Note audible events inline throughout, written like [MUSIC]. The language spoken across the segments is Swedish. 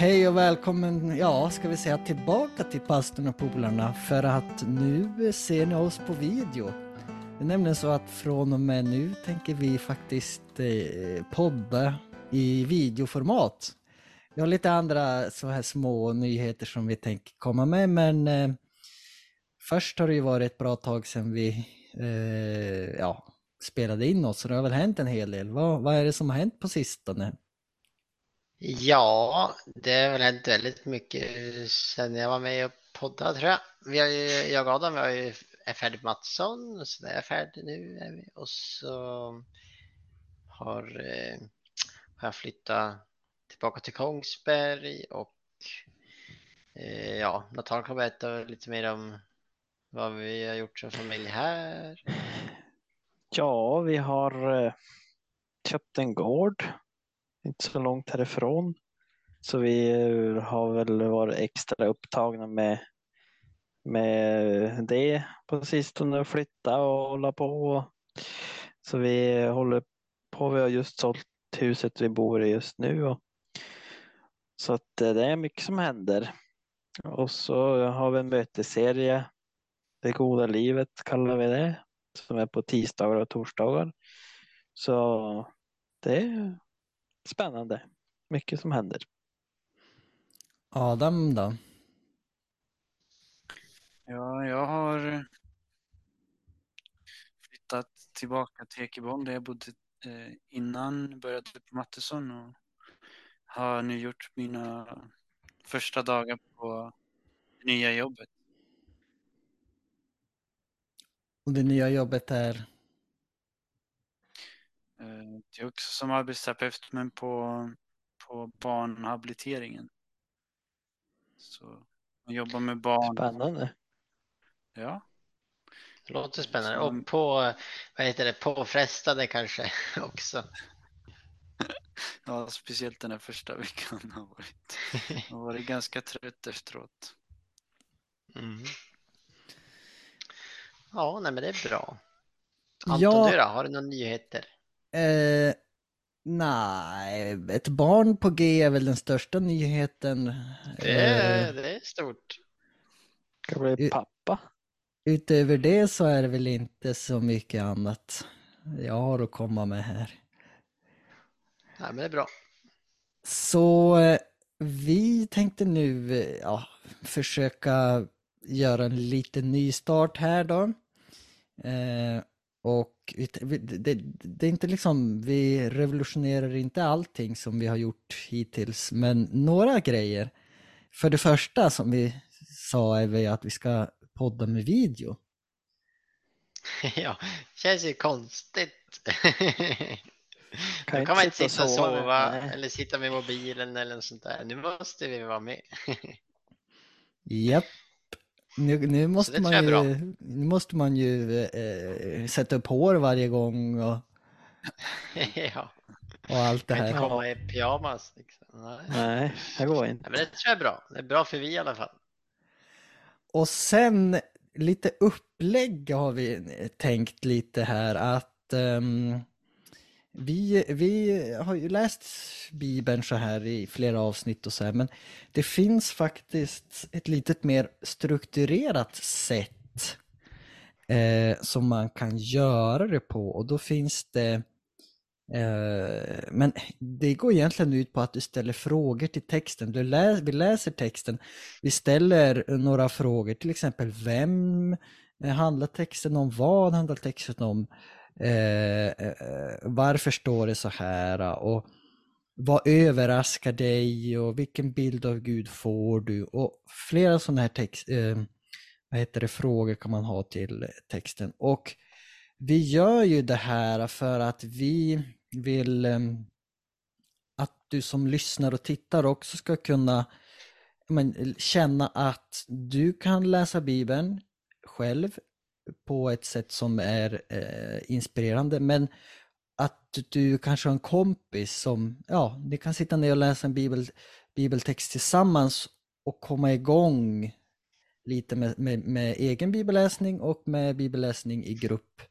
hej och välkommen, ja, ska vi säga tillbaka till pastorn och polarna för att nu ser ni oss på video. Det är nämligen så att från och med nu tänker vi faktiskt eh, podda i videoformat. Vi har lite andra så här små nyheter som vi tänker komma med men eh, först har det ju varit ett bra tag sedan vi eh, ja, spelade in oss så det har väl hänt en hel del. Vad, vad är det som har hänt på sistone? Ja, det har väl hänt väldigt mycket sen jag var med och poddade tror jag. Vi har ju, jag och Adam vi har ju, är färdig på Mattsson, så det är färdig nu. Och så har, eh, har jag flyttat tillbaka till Kongsberg och eh, ja, Natal kan berätta lite mer om vad vi har gjort som familj här. Ja, vi har eh, köpt en gård inte så långt härifrån. Så vi eh, har väl varit extra upptagna med, med eh, det på sistone, flytta och hålla på. Så vi håller på, vi har just sålt huset vi bor i just nu. Och, så att eh, det är mycket som händer. Och så har vi en mötesserie, Det goda livet kallar vi det, som är på tisdagar och torsdagar. Så det spännande. Mycket som händer. Adam då? Ja, jag har flyttat tillbaka till Ekeborn där jag bodde eh, innan, började på Mattesson och har nu gjort mina första dagar på det nya jobbet. Och det nya jobbet är? Eh, det är också som arbetsterapeut men på, på barnhabiliteringen. Så man jobbar med barn. Spännande. Ja. Det låter spännande. Och på, vad heter det, påfrestande kanske [LAUGHS] också. [LAUGHS] Ja, speciellt den här första veckan har varit, har varit ganska trött efteråt. Mm. Ja, nej men det är bra. Anton, Ja. du då? Har du några nyheter? Eh, nej, ett barn på G är väl den största nyheten. Det Eh, är, det är stort. Ska bli Eh, pappa. utöver det så är det väl inte så mycket annat jag har att komma med här. Nej, men det är bra. Så eh, vi tänkte nu eh, ja, försöka göra en liten nystart här då. Eh, och vi- det, det är inte liksom, vi revolutionerar inte allting som vi har gjort hittills, men några grejer. För det första som vi sa är vi att vi ska podda med video. [LAUGHS] Ja, känns ju konstigt. Kan Då kan man inte sitta och sitta och sova, sova eller sitta med mobilen eller något sånt där. Nu måste vi vara med. [LAUGHS] Japp. Nu, nu, måste man jag ju, nu måste man ju eh, sätta upp hår varje gång och, [LAUGHS] ja, och allt det kan inte här. komma i pyjamas. Liksom. Nej. Nej, det går Nej, inte. men det tror jag är bra. Det är bra för vi i alla fall. Och sen lite upplägg har vi tänkt lite här att ehm, vi, vi har ju läst Bibeln så här i flera avsnitt och så här, men det finns faktiskt ett litet mer strukturerat sätt eh, som man kan göra det på. Och då finns det Eh, Men det går egentligen ut på att du ställer frågor till texten. Du lä vi läser texten, vi ställer några frågor, till exempel vem handlar texten om, vad handlar texten om, Eh, eh, eh, varför står det så här eh, och vad överraskar dig och vilken bild av Gud får du och flera sådana här text, eh, vad heter det, frågor kan man ha till texten. Och vi gör ju det här för att vi vill eh, att du som lyssnar och tittar också ska kunna men, känna att du kan läsa Bibeln själv på ett sätt som är eh, inspirerande men att du kanske har en kompis som, ja, ni kan sitta ner och läsa en bibel, bibeltext tillsammans och komma igång lite med, med, med egen bibelläsning och med bibelläsning i grupp.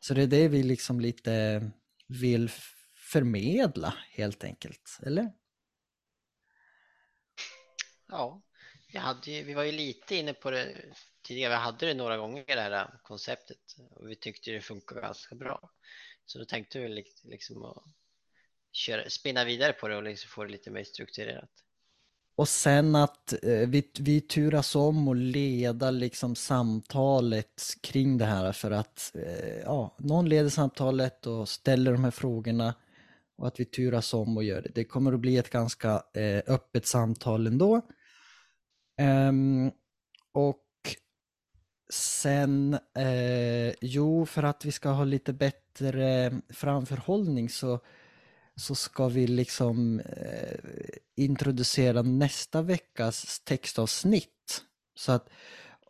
Så det är det vi liksom lite vill förmedla helt enkelt, eller? ja, vi, hade ju, vi var ju lite inne på det tidigare. Vi hade det några gånger det här konceptet och vi tyckte det funkar ganska bra. Så då tänkte vi liksom att köra, spinna vidare på det och liksom få det lite mer strukturerat. Och sen att eh, vi, vi turas om och leda liksom samtalet kring det här för att eh, ja, någon leder samtalet och ställer de här frågorna och att vi turas om och gör det. Det kommer att bli ett ganska eh, öppet samtal ändå. Um, och sen, eh, jo, för att vi ska ha lite bättre framförhållning så så ska vi liksom eh, introducera nästa veckas textavsnitt. Så att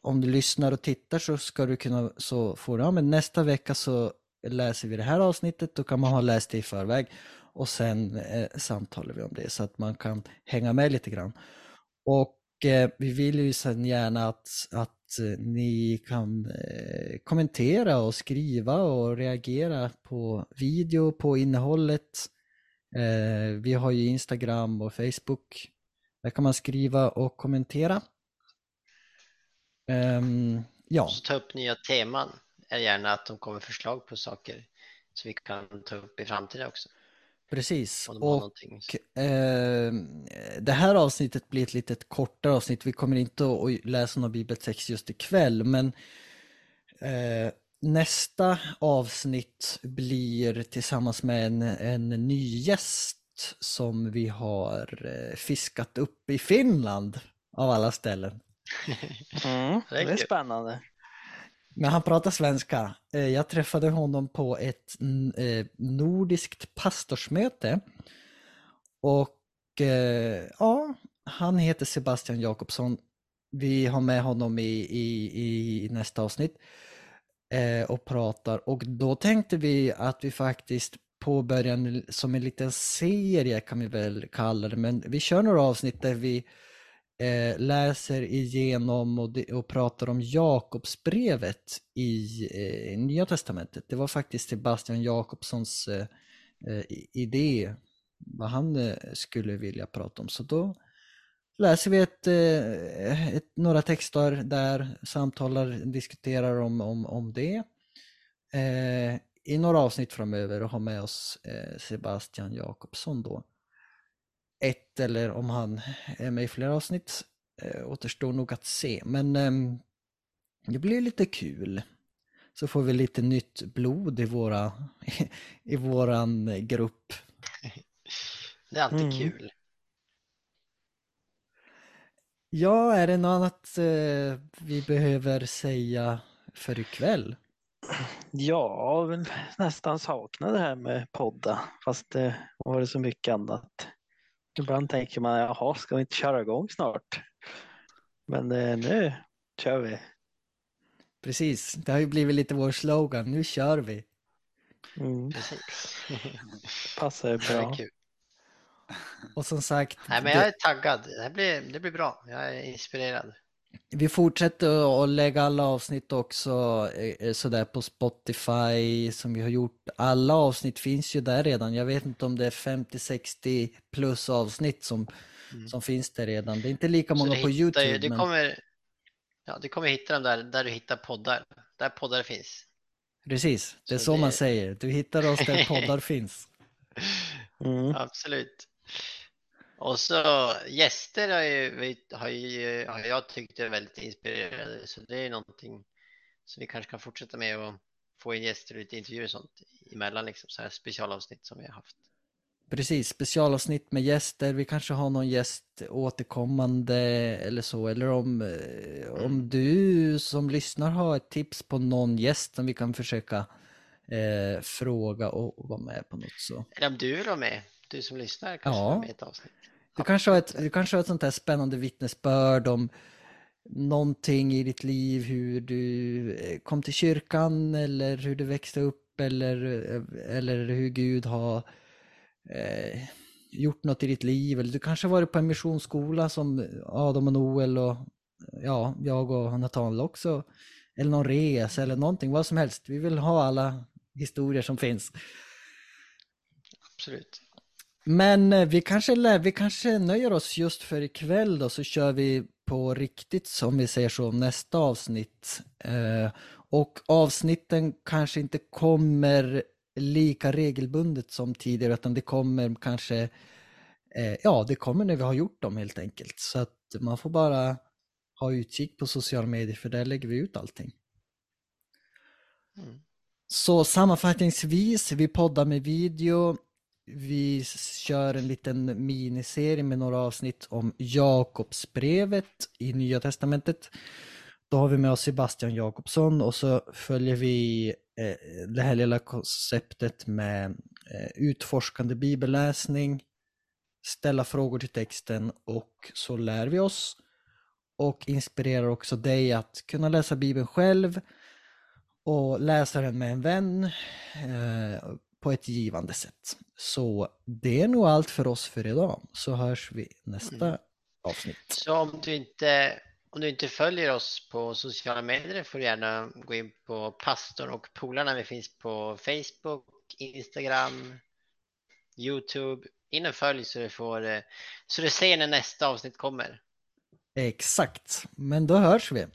om du lyssnar och tittar så ska du kunna, så får du, ja men nästa vecka så läser vi det här avsnittet, då kan man ha läst det i förväg och sen eh, samtalar vi om det så att man kan hänga med lite grann. Och eh, vi vill ju sen gärna att, att eh, ni kan eh, kommentera och skriva och reagera på video, på innehållet Eh, vi har ju Instagram och Facebook. Där kan man skriva och kommentera. Um, ja. Så ta upp nya teman. Är gärna att de kommer förslag på saker så vi kan ta upp i framtiden också. Precis. De och eh, det här avsnittet blir ett lite kortare avsnitt. Vi kommer inte att läsa någon bibeltext just ikväll, men eh, nästa avsnitt blir tillsammans med en, en ny gäst som vi har eh, fiskat upp i Finland av alla ställen. Mm, det är spännande. Men han pratar svenska. Eh, jag träffade honom på ett eh, nordiskt pastorsmöte. Och eh, ja, han heter Sebastian Jakobsson. Vi har med honom i, i, i nästa avsnitt och pratar och då tänkte vi att vi faktiskt påbörjar som en liten serie kan vi väl kalla det, men vi kör några avsnitt där vi eh, läser igenom och, de, och pratar om Jakobsbrevet i eh, Nya Testamentet. Det var faktiskt Sebastian Jakobssons eh, eh idé vad han eh, skulle vilja prata om. Så då läser vi ett, eh, ett, några texter där, samtalar, diskuterar om, om, om det eh, i några avsnitt framöver och har med oss eh, Sebastian Jakobsson då. Ett eller om han är med i flera avsnitt eh, återstår nog att se, men eh, det blir lite kul. Så får vi lite nytt blod i, våra, [LAUGHS] i våran grupp. [LAUGHS] Det är alltid mm. kul. Ja, är det något annat eh, vi behöver säga för ikväll? Ja, nästan sakna det här med podda, fast det var det så mycket annat. Ibland tänker man, jaha, ska vi inte köra igång snart? Men eh, nu kör vi. Precis, det har ju blivit lite vår slogan, nu kör vi. Mm. [LAUGHS] Passar ju bra. Och som sagt. Nej, men jag är taggad. Det blir, det blir bra. Jag är inspirerad. Vi fortsätter att lägga alla avsnitt också eh, sådär på Spotify som vi har gjort. Alla avsnitt finns ju där redan. Jag vet inte om det är 50-60 plus avsnitt som, mm. som finns där redan. Det är inte lika många på YouTube. Ju, du, men... kommer, ja, du kommer hitta dem där, där du hittar poddar. Där poddar finns. Precis, det är så, så det... man säger. Du hittar oss där [LAUGHS] poddar finns. Mm. Absolut. Och så gäster har, ju, har, ju, har jag tyckt är väldigt inspirerande så det är någonting som vi kanske kan fortsätta med och få in gäster och lite intervjuer och sånt emellan liksom så här specialavsnitt som vi har haft. Precis, specialavsnitt med gäster. Vi kanske har någon gäst återkommande eller så. Eller om, eh, om mm. du som lyssnar har ett tips på någon gäst som vi kan försöka eh, fråga och, och vara med på något så. Eller om du vill vara med du som lyssnar kanske ja. med ett avsnitt. Du kanske, har ett, du kanske har ett sånt här spännande vittnesbörd om någonting i ditt liv, hur du eh, kom till kyrkan eller hur du växte upp eller, eh, eller hur Gud har eh, gjort något i ditt liv. Eller du kanske har varit på en missionsskola som Adam och Noel och ja, jag och Nathaniel också. Eller någon resa eller någonting, vad som helst. Vi vill ha alla historier som finns. Absolut. Men eh, vi kanske, vi kanske nöjer oss just för ikväll då, så kör vi på riktigt som vi säger så nästa avsnitt. Eh, och avsnitten kanske inte kommer lika regelbundet som tidigare, utan det kommer kanske, eh, ja, det kommer när vi har gjort dem helt enkelt. Så att man får bara ha utkik på sociala medier, för där lägger vi ut allting. Mm. Så sammanfattningsvis, vi poddar med video. Vi kör en liten miniserie med några avsnitt om Jakobsbrevet i Nya Testamentet. Då har vi med oss Sebastian Jakobsson och så följer vi eh, det här lilla konceptet med eh, utforskande bibelläsning, ställa frågor till texten och så lär vi oss och inspirerar också dig att kunna läsa Bibeln själv och läsa den med en vän eh, på ett givande sätt. Så det är nog allt för oss för idag, så hörs vi nästa Mm. avsnitt. Så om du inte om du inte följer oss på sociala medier får du gärna gå in på pastorn och polarna. Vi finns på Facebook, Instagram, Youtube. In och följ så du får eh, så du ser när nästa avsnitt kommer. Exakt, men då hörs vi.